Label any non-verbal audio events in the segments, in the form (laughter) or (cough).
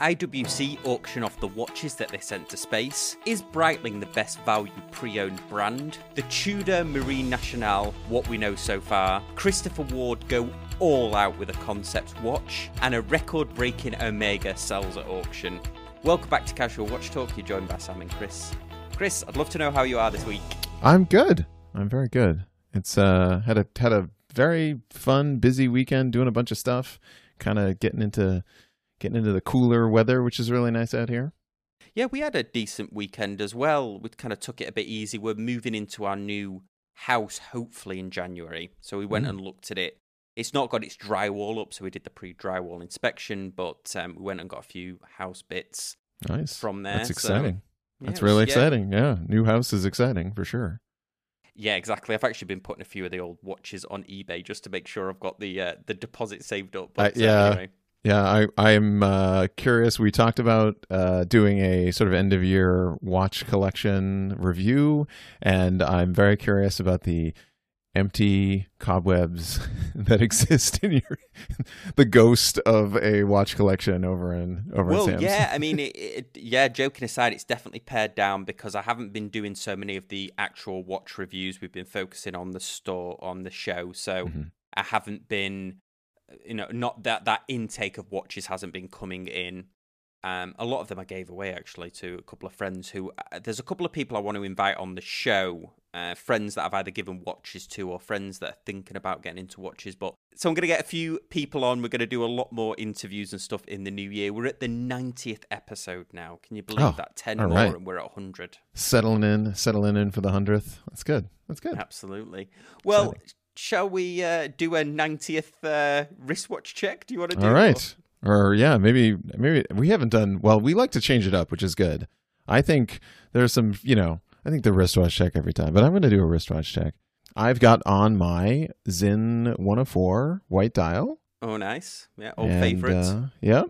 IWC auction off the watches that they sent to space. Is Breitling the best value pre owned brand? The Tudor Marine Nationale, what we know so far. Christopher Ward go all out with a concept watch. And a record breaking Omega sells at auction. Welcome back to Casual Watch Talk. You're joined by Sam and Chris. Chris, I'd love to know how you are this week. I'm good. I'm very good. It's uh had a had a very fun, busy weekend doing a bunch of stuff, kind of getting into getting into the cooler weather, which is really nice out here. Yeah, we had a decent weekend as well. We kind of took it a bit easy. We're moving into our new house hopefully in January. So we went Mm. and looked at it. It's not got its drywall up, so we did the pre-drywall inspection, but um, we went and got a few house bits Nice. from there. That's so- exciting. Yeah, That's it was- really yeah. exciting. Yeah. New house is exciting for sure. Yeah, exactly. I've actually been putting a few of the old watches on eBay just to make sure I've got the uh, the deposit saved up. But, uh, yeah. anyway. Yeah, I I'm uh, curious. We talked about uh, doing a sort of end of year watch collection review, and I'm very curious about the empty cobwebs (laughs) that exist in your (laughs) the ghost of a watch collection over in over Well, in Sam's. yeah, I (laughs) mean, it, it, yeah. Joking aside, it's definitely pared down because I haven't been doing so many of the actual watch reviews. We've been focusing on the store, on the show, so Mhm. I haven't been, you know, not that that intake of watches hasn't been coming in. Um, a lot of them I gave away actually to a couple of friends who. Uh, there's a couple of people I want to invite on the show. Uh, friends that I've either given watches to or friends that are thinking about getting into watches. But so I'm going to get a few people on. We're going to do a lot more interviews and stuff in the new year. We're at the 90th episode now. Can you believe Oh, that? 10 more right. and we're at 100. settling in, settling in for the hundredth. That's good. That's good. Absolutely. Well, Exciting. Shall we uh, do a 90th uh, wristwatch check? Do you want to do All it? right. Or yeah, maybe maybe we haven't done well. We like to change it up, which is good. I think there's some, you know, I think the wristwatch check every time, but I'm going to do a wristwatch check. I've got on my Sinn 104 white dial. Oh, nice. Yeah, old and, favorites. Uh, yep.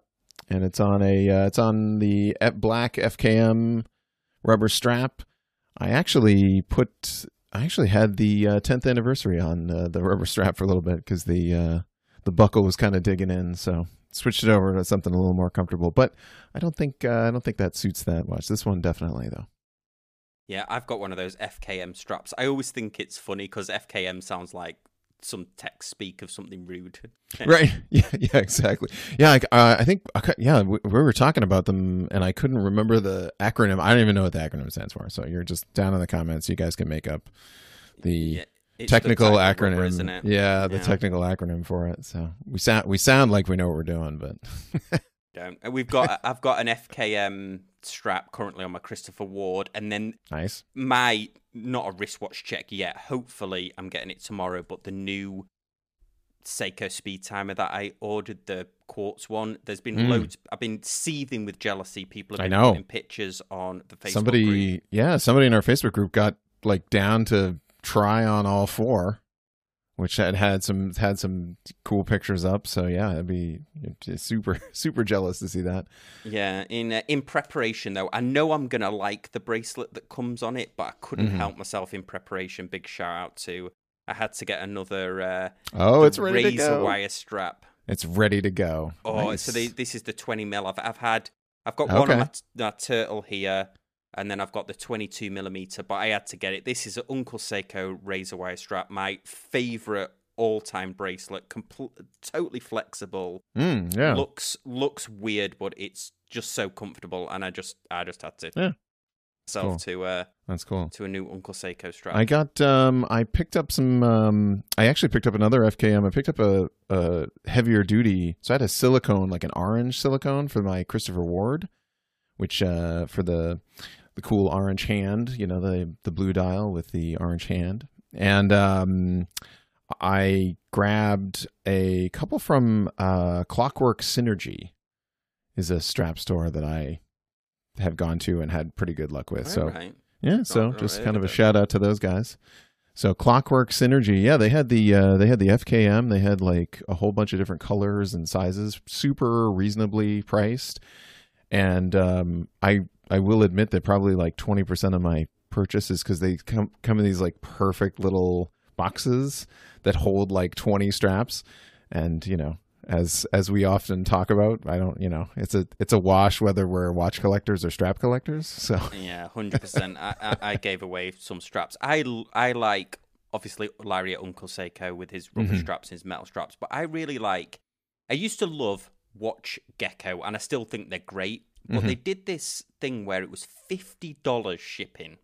And it's on a uh, it's on the black FKM rubber strap. I actually put I actually had the uh, 10th anniversary on uh, the rubber strap for a little bit because the uh, the buckle was kind of digging in, so switched it over to something a little more comfortable. But I don't think uh, I don't think that suits that watch. This one definitely though. Yeah, I've got one of those FKM straps. I always think it's funny because FKM sounds like some tech speak of something rude. (laughs) right. (laughs) Yeah yeah exactly. Yeah I, uh, I think yeah we, we were talking about them and i couldn't remember the acronym. I don't even know what the acronym stands for. So you're just down in the comments. You guys can make up the Yeah, technical the acronym. rubber, it? yeah the Yeah. technical acronym for it. So we sound we sound like we know what we're doing but (laughs) Don't. And We've got. I've got an FKM strap currently on my Christopher Ward, and then nice my not a wristwatch check yet. Hopefully, I'm getting it tomorrow. But the new Seiko speed timer that I ordered, the quartz one, there's been Mm. loads. I've been seething with jealousy. People have I know. putting pictures on the Facebook group. somebody yeah somebody in our facebook group got like down to try on all four which had had some had some cool pictures up so yeah i'd be super (laughs) super jealous to see that Yeah, in uh, in preparation though, I know I'm gonna like the bracelet that comes on it, but I couldn't Mhm. help myself in preparation. Big shout out to I had to get another uh, oh it's ready to go wire strap. it's ready to go Oh, Nice. so they, this is the 20 mil. I've I've had I've got one Okay. on my, my turtle here, and then I've got the 22 millimeter. But I had to get it. This is an Uncle Seiko razor wire strap, my favorite all time bracelet. Compl- totally flexible. Mm, yeah Looks looks weird, but it's just so comfortable, and I just I just had to Yeah. myself Cool. to uh that's cool to a new Uncle Seiko strap. I got um I picked up some um I actually picked up another FKM. I picked up a, a heavier duty. So I had a silicone, like an orange silicone for my Christopher Ward, which uh for the the cool orange hand, you know, the the blue dial with the orange hand. And um I grabbed a couple from uh Clockwork Synergy is a strap store that I have gone to and had pretty good luck with. so Alright. yeah, so just kind of a shout out to those guys. So Clockwork Synergy, yeah, they had the uh, they had the FKM, they had like a whole bunch of different colors and sizes, super reasonably priced. And um, I I will admit that probably like twenty percent of my purchases because they come come in these like perfect little boxes that hold like twenty straps, and you know as as we often talk about. I don't, you know, it's a it's a wash whether we're watch collectors or strap collectors. So yeah, hundred percent. I, I gave away some straps. I I like obviously Larry at Uncle Seiko with his rubber Mhm. straps his metal straps, but I really like. I used to love Watch Gecko, and I still think they're great. But Mhm. they did this thing where it was fifty dollars shipping.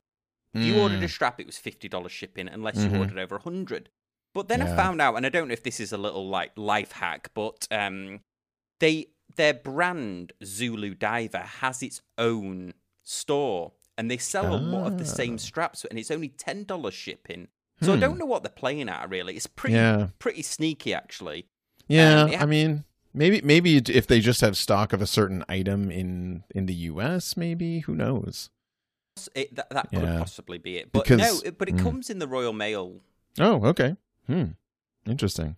If you ordered a strap, it was fifty dollars shipping, unless Mhm. you ordered over a hundred. But then I found out, and I don't know if this is a little like life hack, but um, they their brand Zulu Diver has its own store, and they sell a lot of the same Ah. straps, and it's only ten dollars shipping. So I Hmm. don't know what they're playing at really. It's pretty Yeah. pretty sneaky actually. Yeah, Um, ha- I mean, maybe maybe if they just have stock of a certain item in in the U.S., maybe who knows? It, that that could Yeah. possibly be it, but Because- no, it, but it mm. comes in the Royal Mail. Oh, okay. Hmm. Interesting.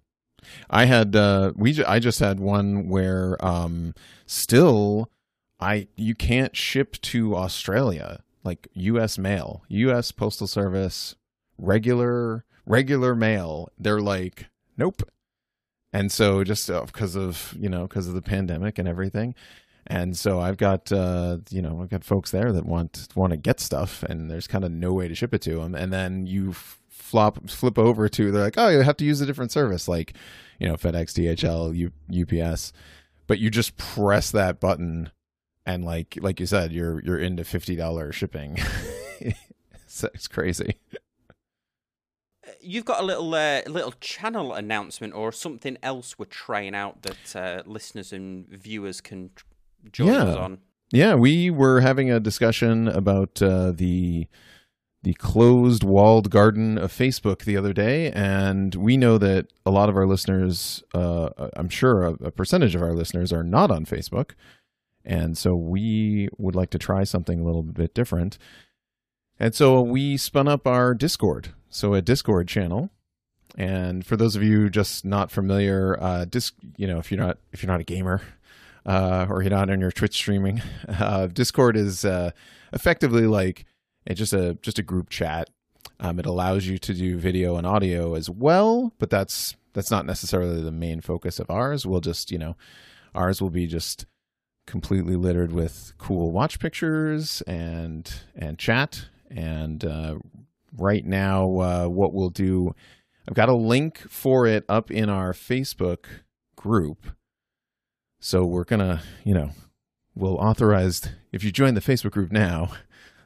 I had uh we ju- I just had one where um still I you can't ship to Australia like US mail, US postal service, regular regular mail. They're like nope. And so just uh, because of, you know, because of the pandemic and everything. And so I've got uh you know, I've got folks there that want want to get stuff and there's kind of no way to ship it to them and then you flop flip over to they're like, "Oh, you have to use a different service like, you know, FedEx, DHL, U, UPS." But you just press that button and like like you said, you're you're into $50 shipping. (laughs) it's crazy. You've got a little uh, little channel announcement or something else we're trying out that uh, listeners and viewers can join us on. Yeah, we were having a discussion about uh, the the closed walled garden of Facebook the other day, and we know that a lot of our listeners, uh, I'm sure a, a percentage of our listeners, are not on Facebook, and so we would like to try something a little bit different. And so we spun up our Discord, so a Discord channel. And for those of you just not familiar, uh, disc, you know, if you're not if you're not a gamer, uh, or you're not on your Twitch streaming, (laughs) uh, Discord is uh, effectively like it's just a just a group chat. Um, it allows you to do video and audio as well, but that's that's not necessarily the main focus of ours. We'll just you know, ours will be just completely littered with cool watch pictures and and chat. And uh, right now, uh, what we'll do, I've got a link for it up in our Facebook group. So we're gonna, you know, we'll authorize if you join the Facebook group now,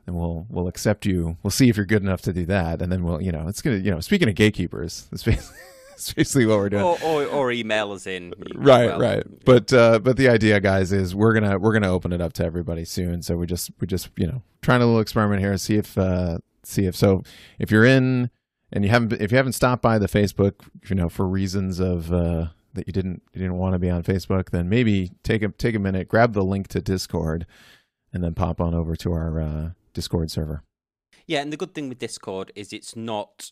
then we'll we'll accept you. We'll see if you're good enough to do that, and then we'll, you know, it's gonna, you know, speaking of gatekeepers, (laughs) it's basically, that's basically what we're doing. Or, or or email us in. Right, well, right. But uh, but the idea, guys, is we're gonna we're gonna open it up to everybody soon. So we just we just you know trying a little experiment here, see if uh, see if so if you're in and you haven't if you haven't stopped by the Facebook, you know, for reasons of uh, that you didn't you didn't want to be on Facebook, then maybe take a take a minute, grab the link to Discord, and then pop on over to our uh, Discord server. Yeah, and the good thing with Discord is it's not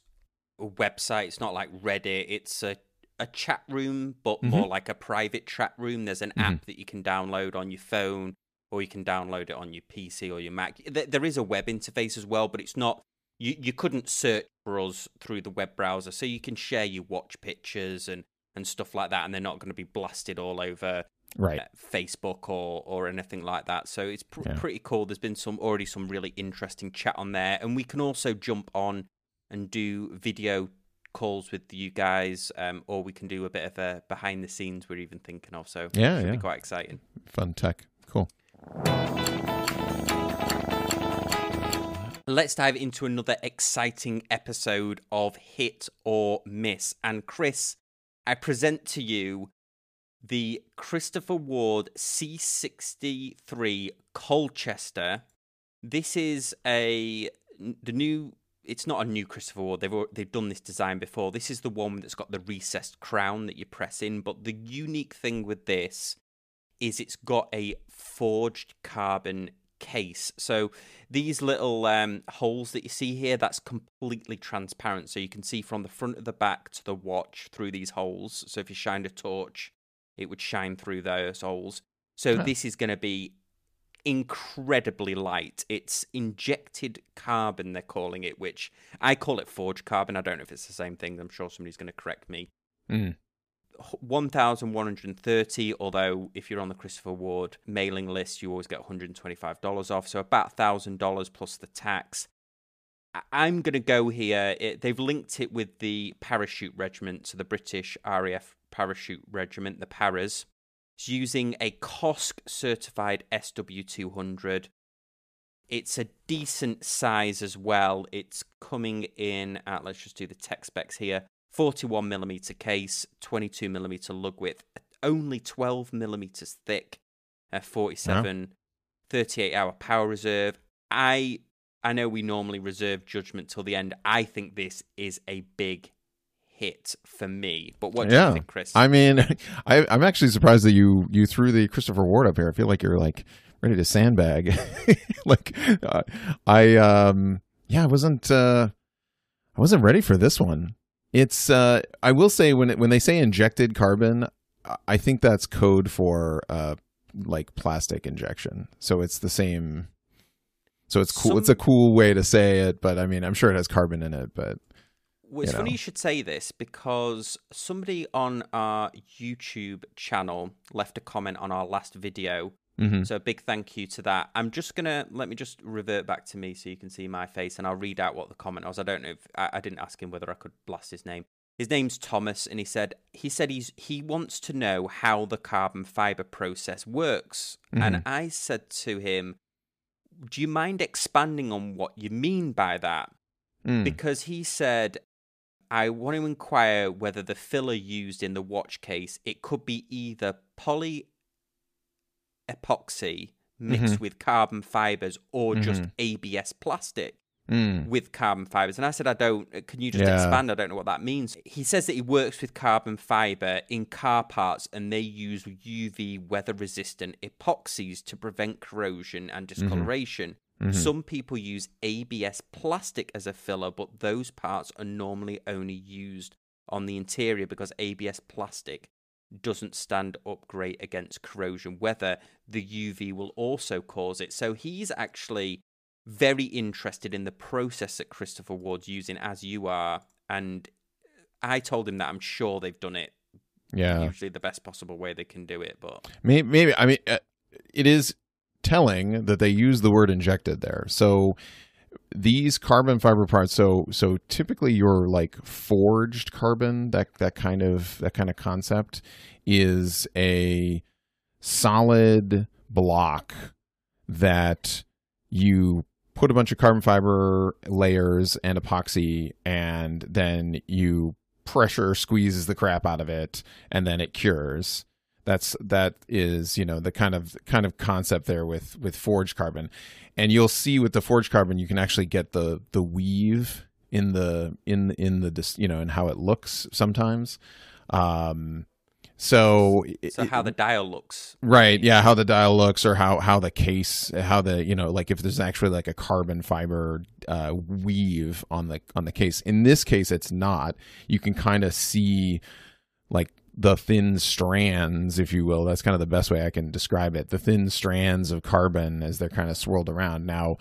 a website. It's not like Reddit. It's a a chat room, but Mm-hmm. more like a private chat room. There's an Mhm. app that you can download on your phone, or you can download it on your PC or your Mac. Th- There is a web interface as well, but it's not. You you couldn't search for us through the web browser, so you can share your watch pictures and and stuff like that, and they're not going to be blasted all over Right. uh, Facebook or or anything like that. So it's pr- Yeah. pretty cool. There's been some already some really interesting chat on there, and we can also jump on and do video calls with you guys, um, or we can do a bit of a behind the scenes. We're even thinking of. So Yeah, should yeah. be quite exciting. Fun tech. Cool. Let's dive into another exciting episode of Hit or Miss. And Chris, I present to you the Christopher Ward C63 Colchester. This is a the new. It's not a new Christopher Ward. They've they've done this design before. This is the one that's got the recessed crown that you press in. But the unique thing with this is it's got a forged carbon case. So these little um, holes that you see here, that's completely transparent. So you can see from the front of the back to the watch through these holes. So if you shined a torch, it would shine through those holes. So Huh. this is going to be incredibly light. It's injected carbon, they're calling it, which I call it forged carbon. I don't know if it's the same thing. I'm sure somebody's going to correct me Mm. 1,130. Although if you're on the Christopher Ward mailing list, you always get $125 off. So about thousand dollars plus the tax. I'm going to go here. It, they've linked it with the parachute regiment, so the British RAF parachute regiment, the Paras. It's using a COSC certified SW200. It's a decent size as well. It's coming in at, let's just do the tech specs here 41 millimeter case, 22 millimeter lug width, only 12 millimeters thick, uh, 47, 38 hour power reserve. I I know we normally reserve judgment till the end. I think this is a big hit for me. But what do yeah. you think, Chris? I mean, (laughs) I, I'm actually surprised that you you threw the Christopher Ward up here. I feel like you're like ready to sandbag. (laughs) like uh, I um yeah, I wasn't uh I wasn't ready for this one. It's uh I will say when it, when they say injected carbon, I think that's code for uh like plastic injection. So it's the same so it's cool. Some- it's a cool way to say it, but I mean, I'm sure it has carbon in it, but Well, it's you funny know. you should say this because somebody on our YouTube channel left a comment on our last video. Mhm. So a big thank you to that. I'm just gonna let me just revert back to me so you can see my face, and I'll read out what the comment was. I don't know if I, I didn't ask him whether I could blast his name. His name's Thomas, and he said he said he's he wants to know how the carbon fiber process works. And Mhm. I said to him, "Do you mind expanding on what you mean by that?" Mm. because he said I want to inquire whether the filler used in the watch case it could be either poly epoxy mixed Mhm. with carbon fibers or just Mhm. ABS plastic Mm. with carbon fibers. And I said, I don't, can you just Yeah. expand? I don't know what that means. He says that he works with carbon fiber in car parts and they use UV weather resistant epoxies to prevent corrosion and discoloration. Mhm. Some people use ABS plastic as a filler, but those parts are normally only used on the interior because ABS plastic doesn't stand up great against corrosion. Whether the UV will also cause it. So he's actually very interested in the process that Christopher Ward's using, as you are. And I told him that I'm sure they've done it Yeah. usually the best possible way they can do it. But Maybe, maybe I mean, uh, it is telling that they use the word injected there. So these carbon fiber parts. So so typically your like forged carbon that that kind of that kind of concept is a solid block that you put a bunch of carbon fiber layers and epoxy and then you pressure squeezes the crap out of it and then it cures that's that is you know the kind of kind of concept there with with forged carbon. And you'll see with the forged carbon you can actually get the the weave in the in in the you know and how it looks sometimes. Um so it- so how the dial looks, right. yeah how the dial looks or how how the case how the you know like if there's actually like a carbon fiber uh weave on the on the case. In this case it's not. You can kind of see like the thin strands if you will. That's kind of the best way i can describe it. The thin strands of carbon as they're kind of swirled around. Now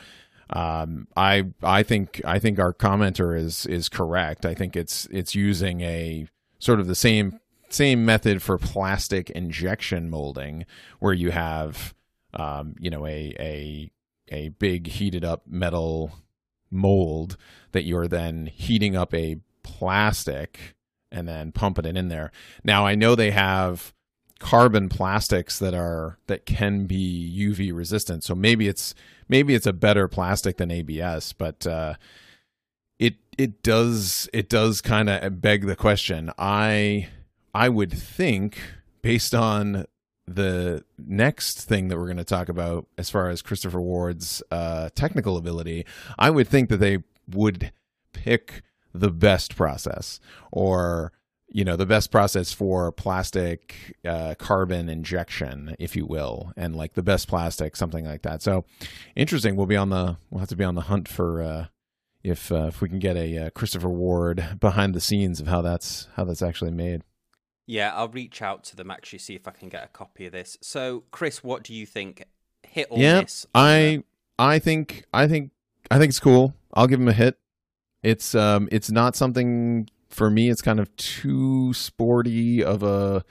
um i i think i think our commenter is is correct. I think it's it's using a sort of the same same method for plastic injection molding where you have um, you know a a a big heated up metal mold that you're then heating up a plastic and then pumping it in there. Now I know they have carbon plastics that are that can be UV resistant. So maybe it's maybe it's a better plastic than ABS, but uh it it does it does kind of beg the question. I I would think based on the next thing that we're going to talk about as far as Christopher Ward's uh, technical ability, I would think that they would pick the best process or you know the best process for plastic uh, carbon injection if you will and like the best plastic something like that so interesting we'll be on the we'll have to be on the hunt for uh if uh, if we can get a uh, Christopher Ward behind the scenes of how that's how that's actually made Yeah, I'll reach out to them actually see if I can get a copy of this. So, Chris, what do you think? Hit or yeah, miss? I I think I think I think it's cool. I'll give him a hit. It's um it's not something for me, it's kind of too sporty of a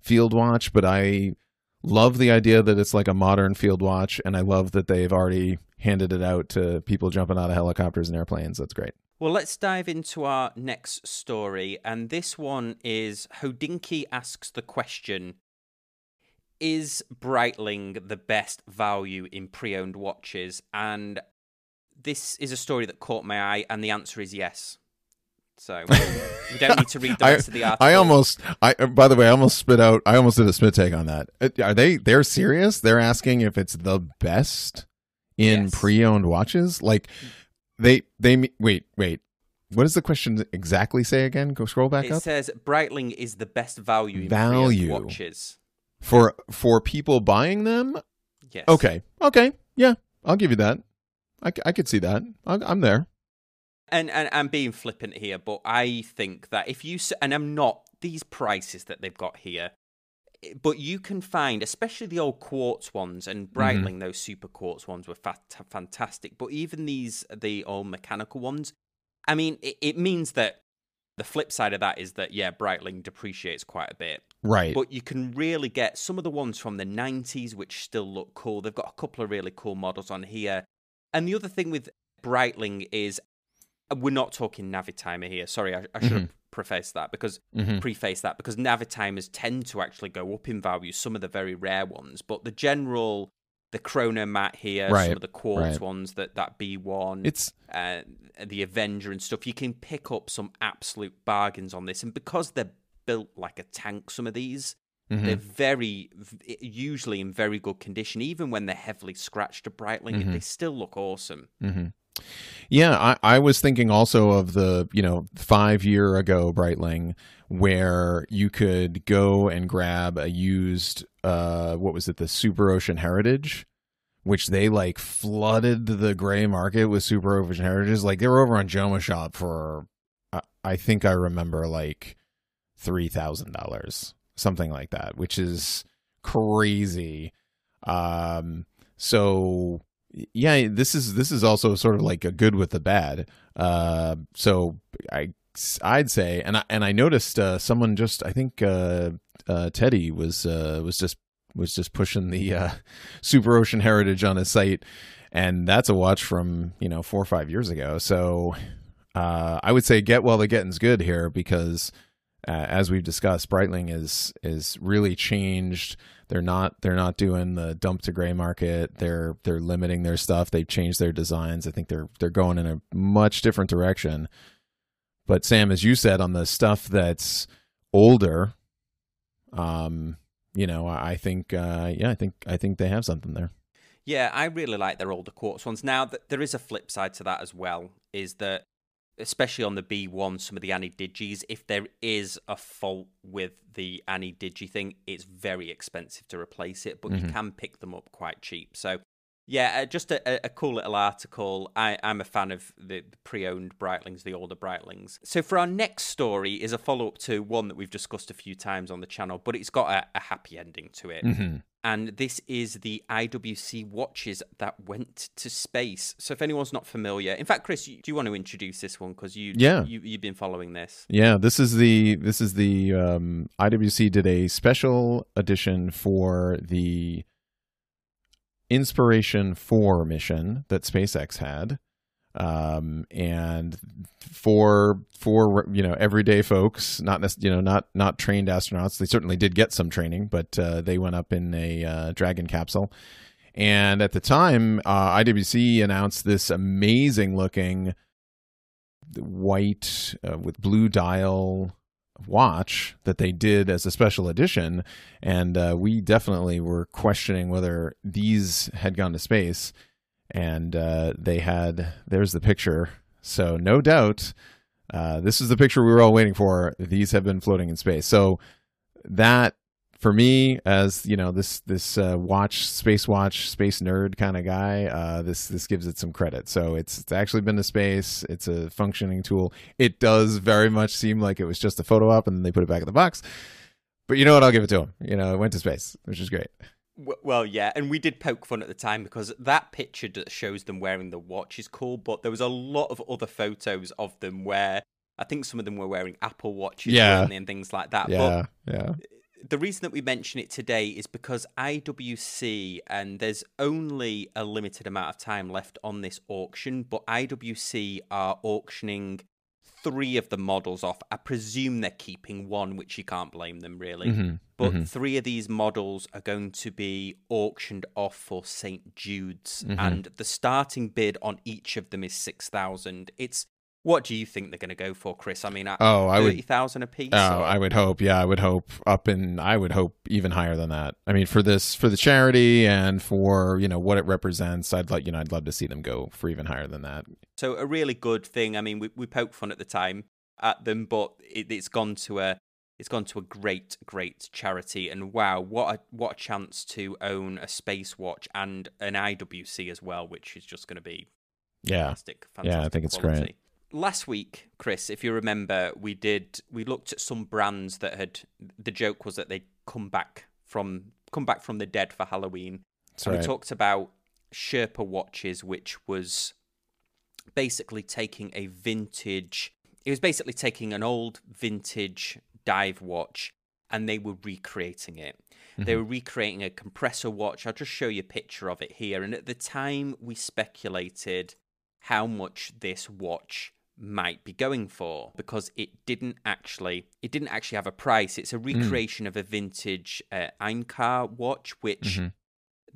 field watch, but I love the idea that it's like a modern field watch, and I love that they've already handed it out to people jumping out of helicopters and airplanes. That's great. Well, let's dive into our next story, and this one is Hodinkee asks the question Is Breitling the best value in pre owned watches? And this is a story that caught my eye, and the answer is yes. So (laughs) you don't need to read the rest I, of the article. I almost, I by the way, I almost spit out. I almost did a spit take on that. Uh, Are they? They're serious. They're asking if it's the best in Yes. pre-owned watches. Like they, they wait, wait. What does the question exactly say again? Go scroll back It up. It says Breitling is the best value Value. watches. For for people buying them. Yes. Okay, okay, yeah, I'll give you that. I, I could see that. I, I'm there. and, and I'm being flippant here, but I think that if you and I'm not these prices that they've got here, eh, but you can find, especially the old quartz ones and Breitling, those super quartz ones were fat, fantastic. But even these, the old mechanical ones, I mean, it, it means that the flip side of that is that yeah, Breitling depreciates quite a bit. Right. But you can really get some of the ones from the 90s, which still look cool. They've got a couple of really cool models on here. And the other thing with Breitling is uh, we're not talking Navitimer here. Sorry, I, I should have prefaced that because Mhm. preface that because Navitimers tend to actually go up in value. Some of the very rare ones, but the general, the Chronomat here, Right, some of the quartz right. ones that that B one, It's uh, the Avenger and stuff, you can pick up some absolute bargains on this. And because they're built like a tank, some of these, mhm. they're very, usually in very good condition. Even when they're heavily scratched to Breitling, Mm-hmm. they still look awesome. hmm Yeah, I, I was thinking also of the, you know, five year ago Breitling, where you could go and grab a used, uh, what was it, the Super Ocean Heritage, which they like flooded the gray market with Super Ocean Heritages. Like they were over on Jomashop for, I, I think I remember like $3,000, something like that, which is crazy. Um, so yeah this is this is also sort of like a good with the bad uh so i i'd say and i and i noticed uh someone just i think uh uh teddy was uh was just was just pushing the uh (laughs) super ocean heritage on his site and that's a watch from you know four or five years ago so uh i would say get while the getting's good here because uh, as we've discussed breitling is is really changed they're not they're not doing the dump to gray market. They're they're limiting their stuff. They've changed their designs. I think they're they're going in a much different direction. But Sam, as you said, on the stuff that's older, um, you know, I think uh, yeah, I think I think they have something there. Yeah, I really like their older quartz ones. Now, th- there is a flip side to that as well, is that especially on the B1, some of the ana-digis, if there is a fault with the ana-digi thing, it's very expensive to replace it, but you Mhm. can pick them up quite cheap. So, yeah, uh, just a, a- cool little article. I, I'm a fan of the, the pre-owned Breitlings, the older Breitlings. So for our next story is a follow-up to one that we've discussed a few times on the channel, but it's got a, a happy ending to it Mm-hmm. And this is the IWC watches that went to space. So if anyone's not familiar, in fact, Chris, you, do you want to introduce this one because you, Yeah. you you've been following this? Yeah, this is the this is the um, IWC did a special edition for the Inspiration Four mission that SpaceX had, um, and for for you know everyday folks, not you know not not trained astronauts. They certainly did get some training, but uh, they went up in a uh, Dragon capsule. And at the time, uh, IWC announced this amazing looking white uh, with blue dial watch that they did as a special edition and uh, we definitely were questioning whether these had gone to space and uh, they had there's the picture. So no doubt uh, this is the picture we were all waiting for. These have been floating in space. So that for me as you know this this uh, watch space watch space nerd kind of guy uh, this this gives it some credit. So it's it's actually been to space. It's a functioning tool. It does very much seem like it was just a photo op and then they put it back in the box. But you know what? I'll give it to him you know it went to space which is great Well, yeah, and we did poke fun at the time because that picture that shows them wearing the watch is cool, but there was a lot of other photos of them where I think some of them were wearing Apple watches Yeah. and things like that. But Yeah, yeah. the reason that we mention it today is because IWC, and there's only a limited amount of time left on this auction, but IWC are auctioning three of the models off. I presume they're keeping one, which you can't blame them really. Mhm, But mhm. three of these models are going to be auctioned off for St. Jude's, Mhm. and the starting bid on each of them is six thousand. It's what do you think they're going to go for, Chris? I mean, Oh, I would. thirty thousand a piece. Oh, or- I would hope. Yeah, I would hope up in. I would hope even higher than that. I mean, for this, for the charity, and for you know what it represents, I'd like you know I'd love to see them go for even higher than that. So a really good thing. I mean, we we poked fun at the time at them, but it, it's gone to a it's gone to a great great charity. And wow, what a what a chance to own a space watch and an IWC as well, which is just going to be Yeah, fantastic. Yeah, I fantastic think it's great. Last week, Chris, if you remember, we did we looked at some brands that had the joke was that they'd come back from come back from the dead for Halloween. So right. we talked about Sherpa watches, which was basically taking a vintage. It was basically taking an old vintage dive watch and they were recreating it. They were mm-hmm. recreating a compressor watch. I'll just show you a picture of it here. And at the time, we speculated how much this watch might be going for because it didn't actually it didn't actually have a price it's a recreation of a vintage uh, Enicar watch which Mhm.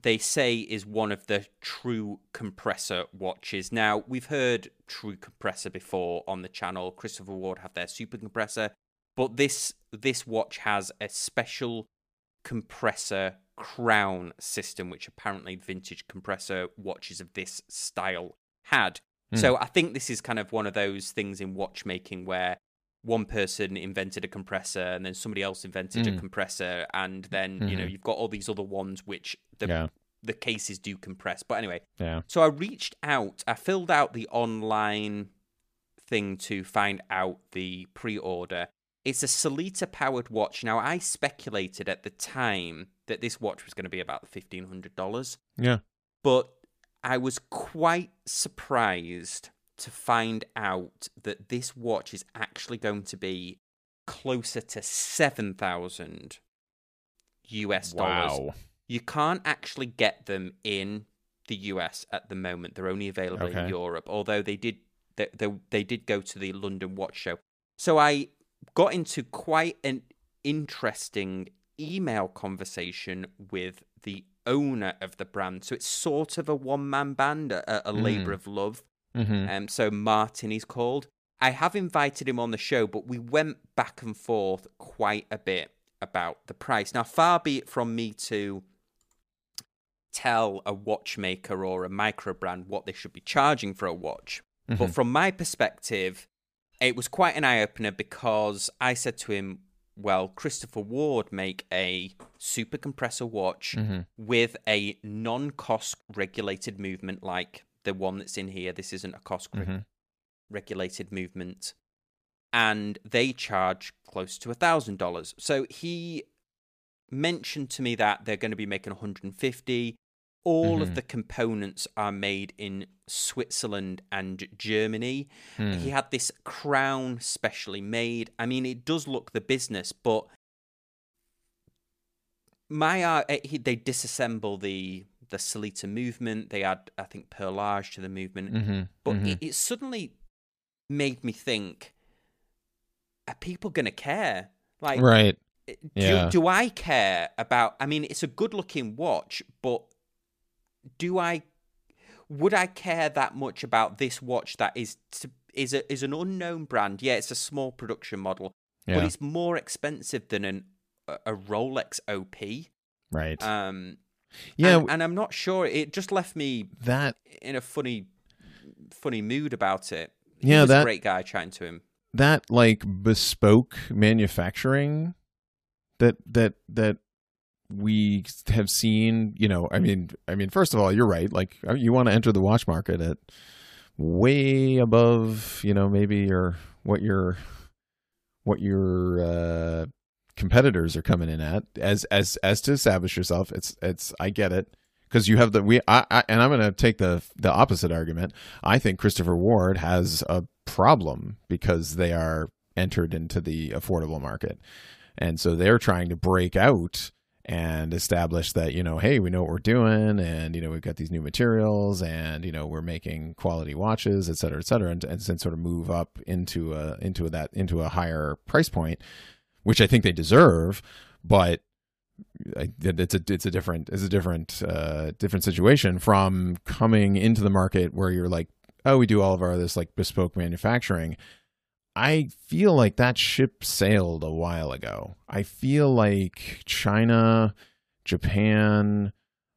they say is one of the true compressor watches. Now, we've heard true compressor before on the channel. Christopher Ward have their super compressor, but this this watch has a special compressor crown system which apparently vintage compressor watches of this style had. Hmm. So, I think this is kind of one of those things in watchmaking where one person invented a compressor and then somebody else invented a Mm. compressor and then you know Mhm. you've got all these other ones which the yeah, the cases do compress. But anyway, yeah. so I reached out, I filled out the online thing to find out the pre order. It's a Sellita powered watch. Now, I speculated at the time that this watch was going to be about $1,500, Yeah. but I was quite surprised to find out that this watch is actually going to be closer to 7,000 US dollars Wow. you can't actually get them in the US at the moment. They're only available in Europe, although they did they, they, they did go to the London Watch Show. So I got into quite an interesting email conversation with the owner of the brand. So it's sort of a one man band, a, a labor Mm. of love. hmm Um, so Martin he's called. I have invited him on the show, but we went back and forth quite a bit about the price. Now, far be it from me to tell a watchmaker or a micro brand what they should be charging for a watch. Mm-hmm. But from my perspective, it was quite an eye opener because I said to him, well, Christopher Ward make a super compressor watch hmm with a non-COSC regulated movement like the one that's in here. This isn't a COSC reg- hmm regulated movement, and they charge close to a thousand dollars. So he mentioned to me that they're going to be making 150. All of Mhm. the components are made in Switzerland and Germany. He had this crown specially made. I mean, it does look the business, but my uh, eh, he, they disassemble the the Sellita movement. They add, I think, perlage to the movement. hmm But it, it suddenly made me think: Are people going to care? Like, right. do, Yeah. do I care about? I mean, it's a good-looking watch, but do I? Would I care that much about this watch that is to, is a, is an unknown brand? Yeah, it's a small production model, Yeah. but it's more expensive than an a Rolex OP. right. Um, yeah. and, and I'm not sure. It just left me that in a funny, funny mood about it. He Yeah, that- a great guy chatting to him. that like bespoke manufacturing that that that we have seen you know i mean i mean first of all you're right. Like uh, you want to enter the watch market at way above you know maybe your what your what your uh competitors are coming in at. As as as to establish yourself it's it's i get it. Because you have the we I, I and I'm going to take the the opposite argument. I think Christopher Ward has a problem because they are entered into the affordable market, and so they're trying to break out and establish that you know hey we know what we're doing and you know we've got these new materials and you know we're making quality watches et cetera et cetera and, and, sort of move up into a into that into a higher price point which i think they deserve but it's a it's a different it's a different uh, different situation from coming into the market where you're like oh we do all of our this like bespoke manufacturing I feel like that ship sailed a while ago. I feel like China, Japan,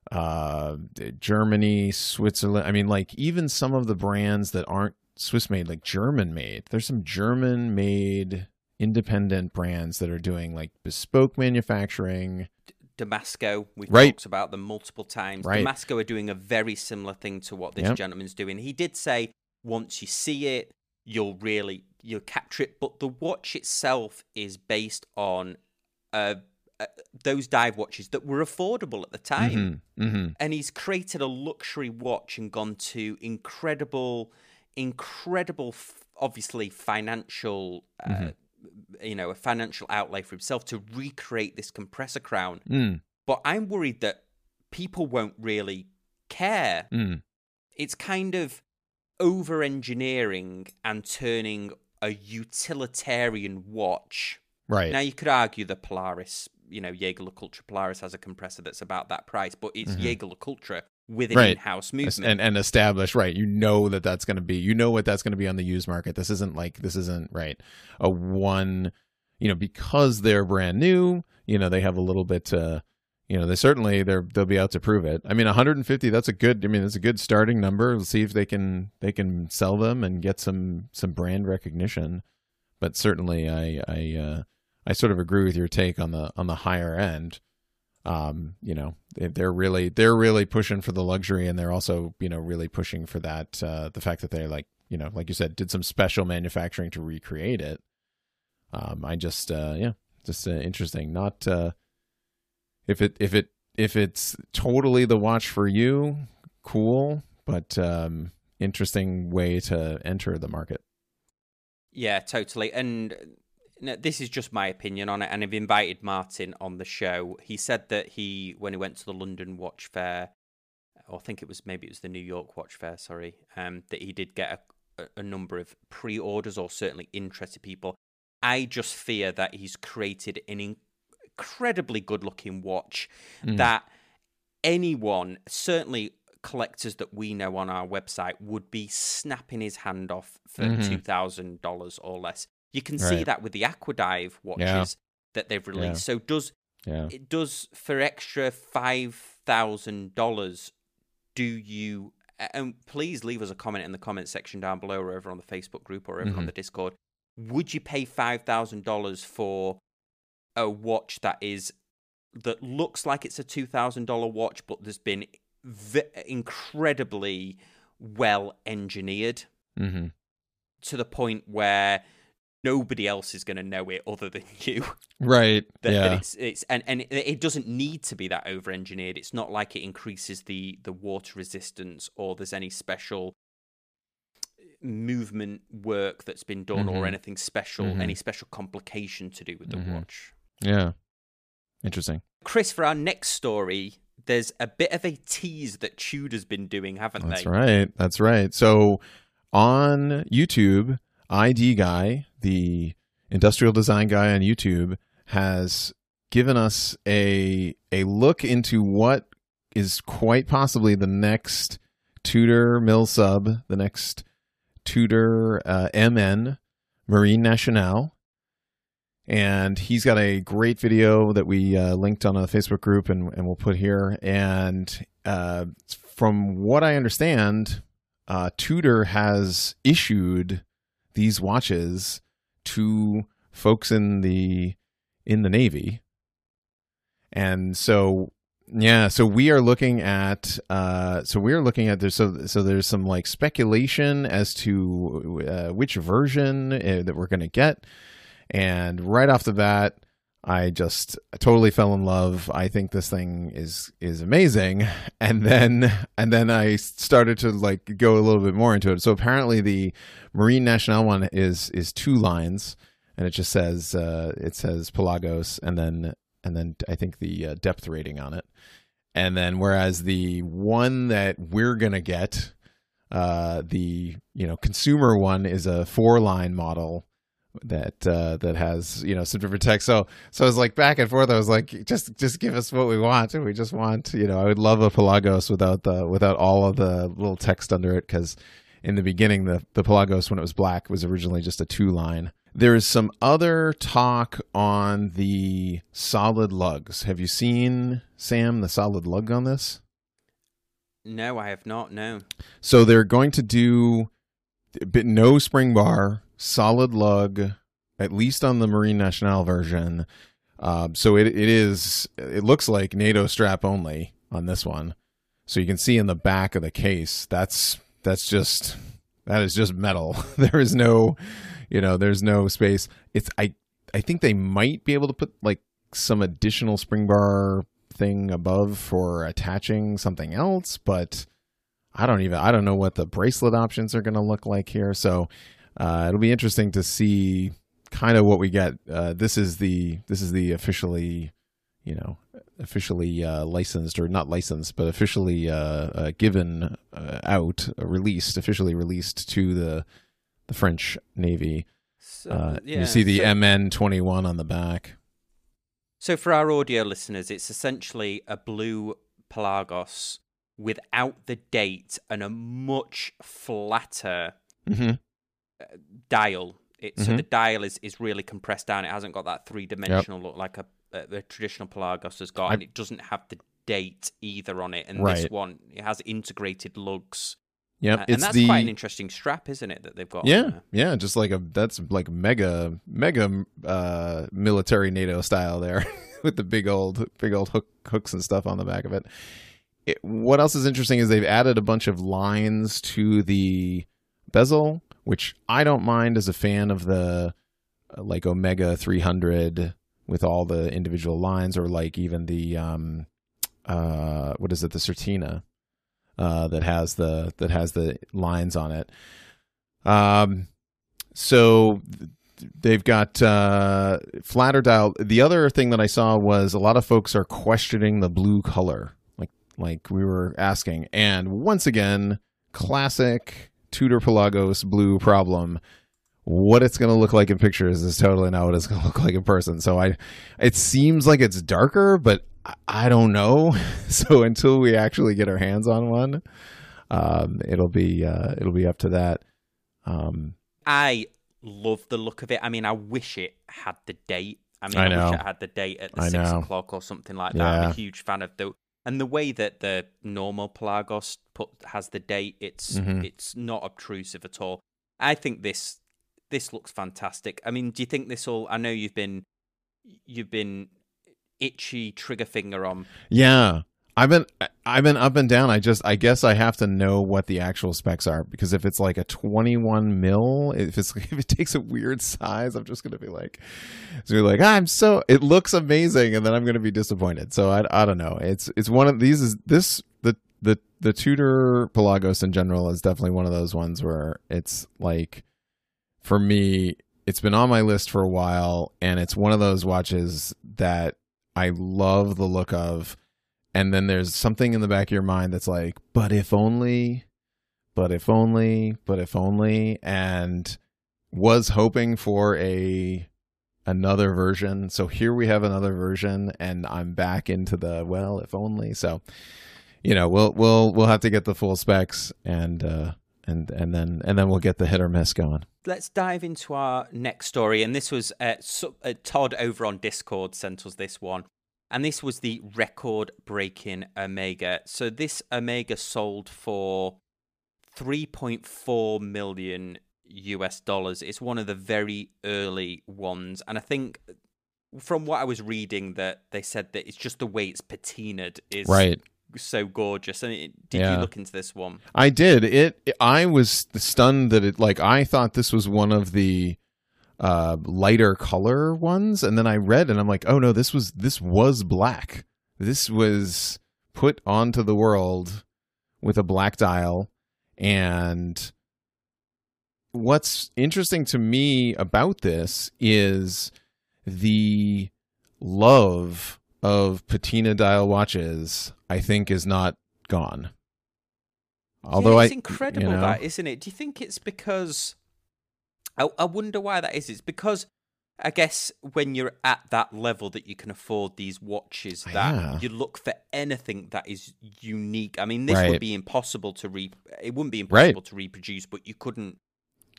uh, Germany, Switzerland. I mean, like even some of the brands that aren't Swiss made, like German made. There's some German made independent brands that are doing like bespoke manufacturing. Damasko, we've right. talked about them multiple times. Right. Damasko are doing a very similar thing to what this Yep. gentleman's doing. He did say once you see it, you'll really you'll capture it. But the watch itself is based on uh, uh, those dive watches that were affordable at the time hmm hmm and he's created a luxury watch and gone to incredible incredible f- obviously financial uh, Mhm. you know a financial outlay for himself to recreate this compressor crown Mm, but i'm worried that people won't really care mm. it's kind of over engineering and turning a utilitarian watch Right. now you could argue the Polaris, you know, Jaeger LeCoultre Polaris has a compressor that's about that price, but it's Mhm. Jaeger LeCoultre with an Right. in-house movement. and and establish right you know that that's going to be you know what that's going to be on the used market this isn't like this isn't right a one you know because they're brand new you know they have a little bit uh you know they certainly they're they'll be out to prove it. I mean 150 that's a good i mean it's a good starting number. We'll see if they can they can sell them and get some some brand recognition. But certainly i i uh i sort of agree with your take on the on the higher end. Um you know they- they're really they're really pushing for the luxury and they're also you know really pushing for that uh the fact that they're like you know like you said did some special manufacturing to recreate it. Um i just uh yeah just uh, interesting. Not uh if it if it if it's totally the watch for you cool but um interesting way to enter the market yeah, totally. And uh, this is just my opinion on it. And I've invited Martin on the show. He said that he, when he went to the London Watch Fair, or I think it was maybe it was the New York Watch Fair, sorry, um, that he did get a, a, number of pre-orders or certainly interested people. I just fear that he's created an incredibly good-looking watch Mm. that anyone, certainly collectors that we know on our website, would be snapping his hand off for Mhm. thousand dollars or less. You can see that with the Aquadive watches that they've released. So does yeah it does for extra five thousand dollars? Do you? And please leave us a comment in the comment section down below, or over on the Facebook group, or over on Mhm. the Discord. Would you pay five thousand dollars for a watch that is that looks like it's a two thousand dollar watch, but there's been v- incredibly well engineered hmm to the point where nobody else is going to know it other than (laughs) you. right that, yeah that it's it's and and it, doesn't need to be that over engineered. It's not like it increases the the water resistance or there's any special movement work that's been done or Mhm. anything special, Mhm. any special complication to do with the Mhm. watch. Yeah interesting Chris, for our next story, there's a bit of a tease that Tudor's been doing, haven't That's they? That's right. That's right. So on YouTube, ID Guy, the industrial design guy on YouTube, has given us a a look into what is quite possibly the next Tudor Milsub, the next Tudor uh, MN Marine Nationale. And he's got a great video that we uh, linked on a Facebook group and, and we'll put here. And uh, from what I understand, uh, Tudor has issued these watches to folks in the in the Navy, and so yeah, so we are looking at uh, so we are looking at there's so so there's some like speculation as to uh, which version uh, that we're going to get, and right off the bat. I just totally fell in love. I think this thing is is amazing. (laughs) And then and then I started to like go a little bit more into it. So apparently the Marine Nationale one is is two lines and it just says uh, it says Pelagos and then and then I think the uh, depth rating on it. And then whereas the one that we're going to get uh, the you know consumer one is a four line model that uh, that has you know some different text. So so I was like back and forth. I was like, just just give us what we want. We just want you know I would love a Pelagos without the without all of the little text under it because in the beginning the the Pelagos when it was black was originally just a two line. There is some other talk on the solid lugs. Have you seen Sam the solid lug on this? No, I have not. No. So they're going to do no spring bar, solid lug, at least on the Marine Nationale version. Uh, so it it is it looks like NATO strap only on this one. So you can see in the back of the case that's that's just that is just metal. (laughs) there is no you know there's no space. It's I I think they might be able to put like some additional spring bar thing above for attaching something else, but I don't even I don't know what the bracelet options are going to look like here. So uh, it'll be interesting to see kind of what we get. Uh, this is the this is the officially you know officially uh, licensed or not licensed but officially uh, uh, given uh, out released officially released to the the French Navy. So, yeah, you see the so, MN twenty one on the back. So for our audio listeners, it's essentially a blue Pelagos without the date and a much flatter mm-hmm. Uh, dial. It, mm-hmm. So the dial is, is really compressed down. It hasn't got that three dimensional yep. look like a, a, a, traditional Pelagos has got, I... and it doesn't have the date either on it. And right. this one, it has integrated lugs. Yeah, uh, and that's the... quite an interesting strap, isn't it? That they've got. Yeah, yeah, just like a that's like mega mega uh, military NATO style there, (laughs) with the big old big old hook hooks and stuff on the back of it it, what else is interesting is they've added a bunch of lines to the bezel, which I don't mind as a fan of the uh, like Omega 300 with all the individual lines, or like even the um, uh, what is it, the Certina uh, that has the that has the lines on it. Um, so they've got uh, flatter dial. The other thing that I saw was a lot of folks are questioning the blue color like like we were asking. And once again, classic Tudor Pelagos blue problem. What it's going to look like in pictures is totally not what it's going (laughs) to look like in person. So I, it seems like it's darker, but I don't know. (laughs) So until we actually get our hands on one, um, it'll be uh, it'll be up to that. Um, I love the look of it. I mean, I wish it had the date. I mean, I, I wish it had the date at the I six know. o'clock or something like that. Yeah. I'm a huge fan of the and the way that the normal Pelagos put has the date, it's mm-hmm. it's not obtrusive at all. I think this this looks fantastic. I mean, do you think this all? I know you've been you've been itchy trigger finger on. Yeah, I've been I've been up and down. I just I guess I have to know what the actual specs are because if it's like a 21 mil, if it's (laughs) if it takes a weird size, I'm just gonna be like, it's gonna be like I'm so it looks amazing, and then I'm gonna be disappointed. So I I don't know. It's it's one of these is this the the the Tudor Pelagos in general is definitely one of those ones where it's like for me it's been on my list for a while and it's one of those watches that I love the look of and then there's something in the back of your mind that's like, but if only, but if only, but if only, and was hoping for a another version. So here we have another version, and I'm back into the well, if only. So, you know, we'll we'll we'll have to get the full specs and uh, and and then and then we'll get the hit or miss going. Let's dive into our next story, and this was uh, Todd over on Discord sent us this one and this was the record breaking Omega. So this Omega sold for 3.4 million US dollars. It's one of the very early ones, and I think uh, from what I was reading that they said that it's just the way it's patinaed is right so gorgeous. And did yeah. you look into this one? I did. It. I was stunned that it. Like I thought this was one of the uh, lighter color ones, and then I read and I'm like, oh no, this was this was black. This was put onto the world with a black dial, and what's interesting to me about this is the love of patina dial watches. I think is not gone. Although yeah, it's I, incredible you know, that, isn't it? Do you think it's because I, I wonder why that is. It's because I guess when you're at that level that you can afford these watches, oh, that yeah. you look for anything that is unique. I mean, this right. would be impossible to re. It wouldn't be impossible right. to reproduce, but you couldn't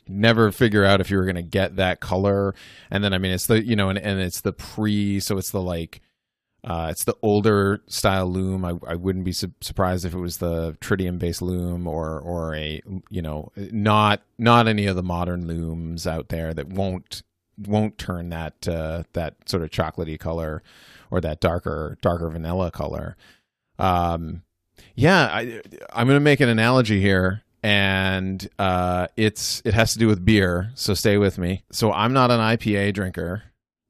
never figure out if you were going to get that color. And then I mean, it's the you know, and, and it's the pre, so it's the like uh, it's the older style loom. I, I wouldn't be su- surprised if it was the tritium based loom or or a you know not not any of the modern looms out there that won't won't turn that uh, that sort of chocolatey color or that darker darker vanilla color. Um, yeah, I, I'm going to make an analogy here, and uh, it's it has to do with beer. So stay with me. So I'm not an IPA drinker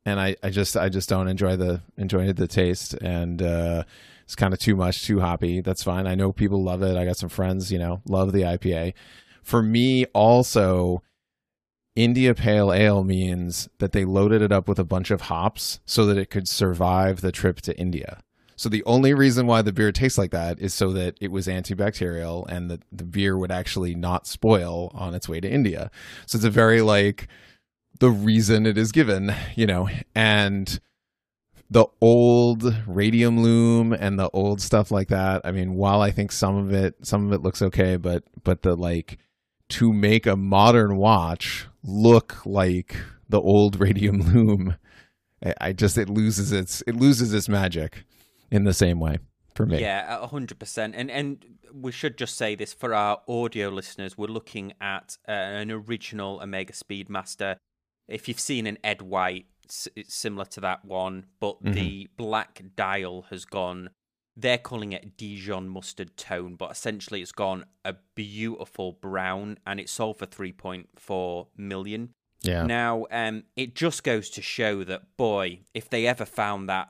and I, I just I just don't enjoy the enjoy the taste and uh, it's kind of too much, too hoppy. That's fine. I know people love it. I got some friends, you know, love the IPA. For me, also, India Pale Ale means that they loaded it up with a bunch of hops so that it could survive the trip to India. So the only reason why the beer tastes like that is so that it was antibacterial and that the beer would actually not spoil on its way to India. So it's a very like the reason it is given, you know, and the old radium loom and the old stuff like that. I mean, while I think some of it some of it looks okay, but but the like to make a modern watch look like the old radium (laughs) loom, I just it loses its it loses its magic in the same way for me. Yeah, hundred percent. And and we should just say this for our audio listeners: we're looking at uh, an original Omega Speedmaster if you've seen an Ed White, it's similar to that one, but mm-hmm. the black dial has gone. They're calling it Dijon mustard tone, but essentially it's gone a beautiful brown, and it sold for three point four million. Yeah. Now, um, it just goes to show that boy, if they ever found that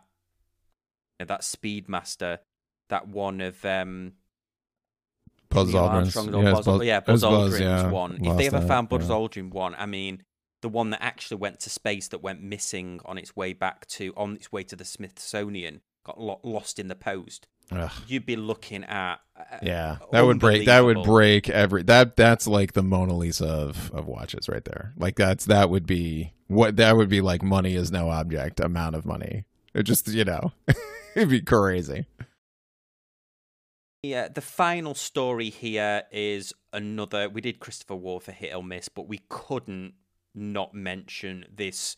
that Speedmaster, that one of um, Buzz Aldrin's, yeah, Buzz, Buzz, yeah, Buzz, Buzz Aldrin's yeah. one. If they ever found Buzz yeah. Aldrin one, I mean, the one that actually went to space that went missing on its way back to on its way to the Smithsonian got lo- lost in the post. Ugh. You'd be looking at uh, yeah that would break that would break every that that's like the Mona Lisa of of watches right there like that's that would be what that would be like money is no object amount of money it just you know (laughs) it'd be crazy. Yeah, the final story here is another. We did Christopher Ward for Hit or Miss, but we couldn't not mention this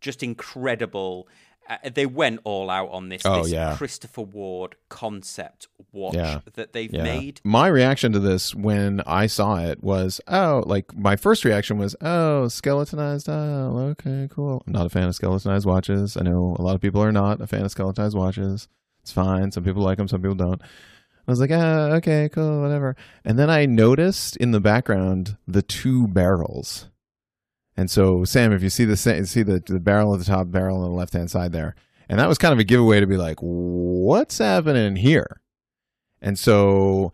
just incredible. Uh, they went all out on this. Oh this yeah, Christopher Ward concept watch yeah. that they've yeah. made. My reaction to this when I saw it was, oh, like my first reaction was, oh, skeletonized dial. Okay, cool. I'm not a fan of skeletonized watches. I know a lot of people are not a fan of skeletonized watches. It's fine. Some people like them. Some people don't. I was like, ah, okay, cool, whatever. And then I noticed in the background the two barrels and so, Sam, if you see the see the, the barrel at the top, barrel on the left hand side there, and that was kind of a giveaway to be like, what's happening here? And so,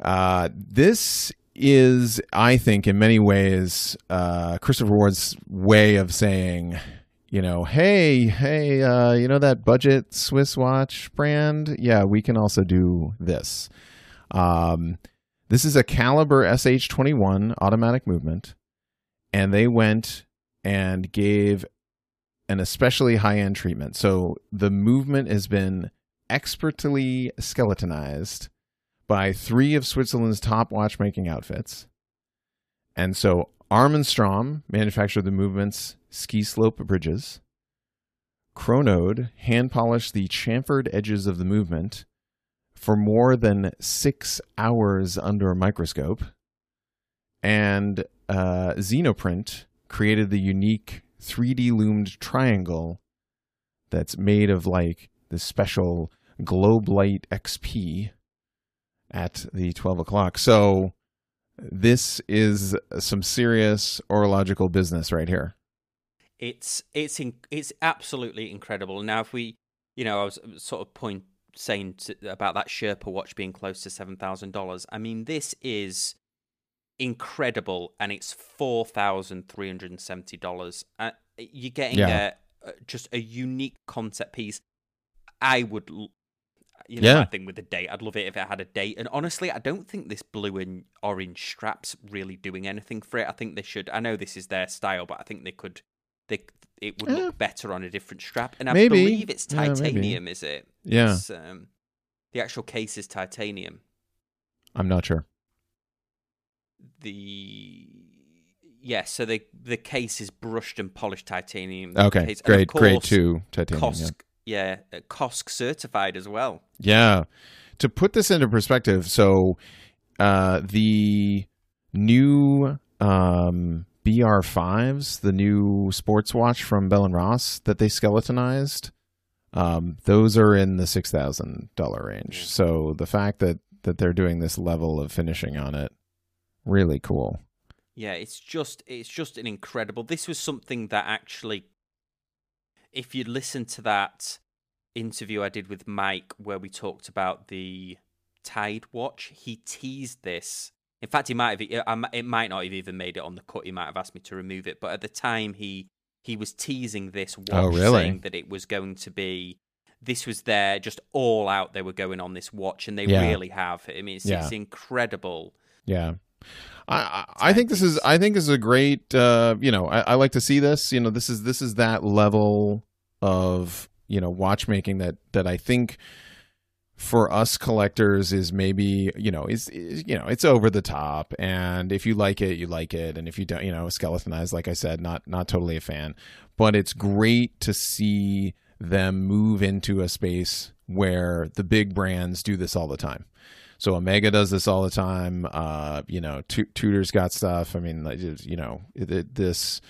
uh, this is, I think, in many ways, uh, Christopher Ward's way of saying, you know, hey, hey, uh, you know that budget Swiss watch brand? Yeah, we can also do this. Um, this is a Caliber SH21 automatic movement and they went and gave an especially high end treatment. So the movement has been expertly skeletonized by three of Switzerland's top watchmaking outfits. And so Armin Strom manufactured the movement's ski slope bridges. Chronode hand polished the chamfered edges of the movement for more than six hours under a microscope. And uh, Xenoprint created the unique 3D loomed triangle that's made of like the special Globolight XP at the 12 o'clock. So this is some serious orological business right here. It's it's in, it's absolutely incredible. Now, if we, you know, I was sort of point saying to, about that Sherpa watch being close to seven thousand dollars. I mean, this is incredible, and it's four thousand three hundred and seventy dollars. Uh, you're getting Yeah. a, just a unique concept piece. I would, l- you know, Yeah. my thing with the date. I'd love it if it had a date. And honestly, I don't think this blue and orange straps really doing anything for it. I think they should. I know this is their style, but I think they could. They it would look better on a different strap. And I Maybe. believe it's Yeah, titanium. is it? Yeah, um, the actual case is titanium. I'm not sure. The yes, so the the case is brushed and polished titanium. Okay, case. And of grade two titanium. yeah. COSC, yeah, uh, COSC certified as well. Yeah. To put this into perspective, so uh, the new um, BR5s, the new sports watch from Bell and Ross that they skeletonized, um, those are in the six thousand dollar range. So the fact that that they're doing this level of finishing on it, really cool. Yeah, it's just it's just an incredible. This was something that actually, if you listen to that interview I did with Mike where we talked about the Tide watch, he teased this. In fact, he might have. It might not have even made it on the cut. He might have asked me to remove it. But at the time, he he was teasing this watch, Oh, really? saying that it was going to be. This was their just all out. They were going on this watch, and they Yeah. really have. I mean, it's, Yeah. it's incredible. Yeah. I, I think this is I think this is a great uh you know I, I like to see this you know this is this is that level of you know watchmaking that that I think for us collectors is maybe you know is, is you know it's over the top. And if you like it you like it. And if you don't you know skeletonized like I said not not totally a fan. But it's great to see them move into a space where the big brands do this all the time so Omega does this all the time. Uh, you know, Tu- Tudor's got stuff. I mean, like, you know, it, it- this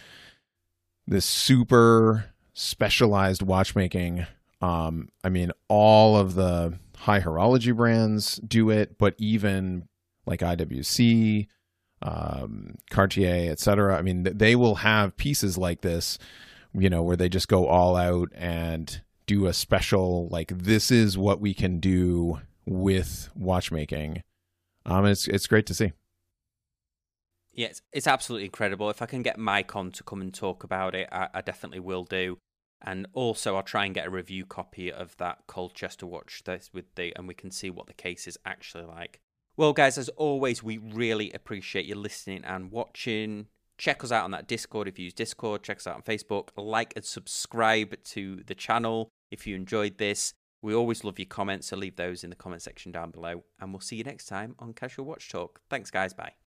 this super specialized watchmaking. Um, I mean, all of the high horology brands do it, but even like IWC, um, Cartier, etc. I mean, th- they will have pieces like this, you know, where they just go all out and do a special like this is what we can do with watchmaking. Um, it's it's great to see. Yeah, it's, it's absolutely incredible. If I can get Mike on to come and talk about it, I, I definitely will do. And also, I'll try and get a review copy of that Colchester watch with the, and we can see what the case is actually like. Well, guys, as always, we really appreciate you listening and watching. Check us out on that Discord if you use Discord. Check us out on Facebook. Like and subscribe to the channel if you enjoyed this. We always love your comments, so leave those in the comment section down below. And we'll see you next time on Casual Watch Talk. Thanks, guys. Bye.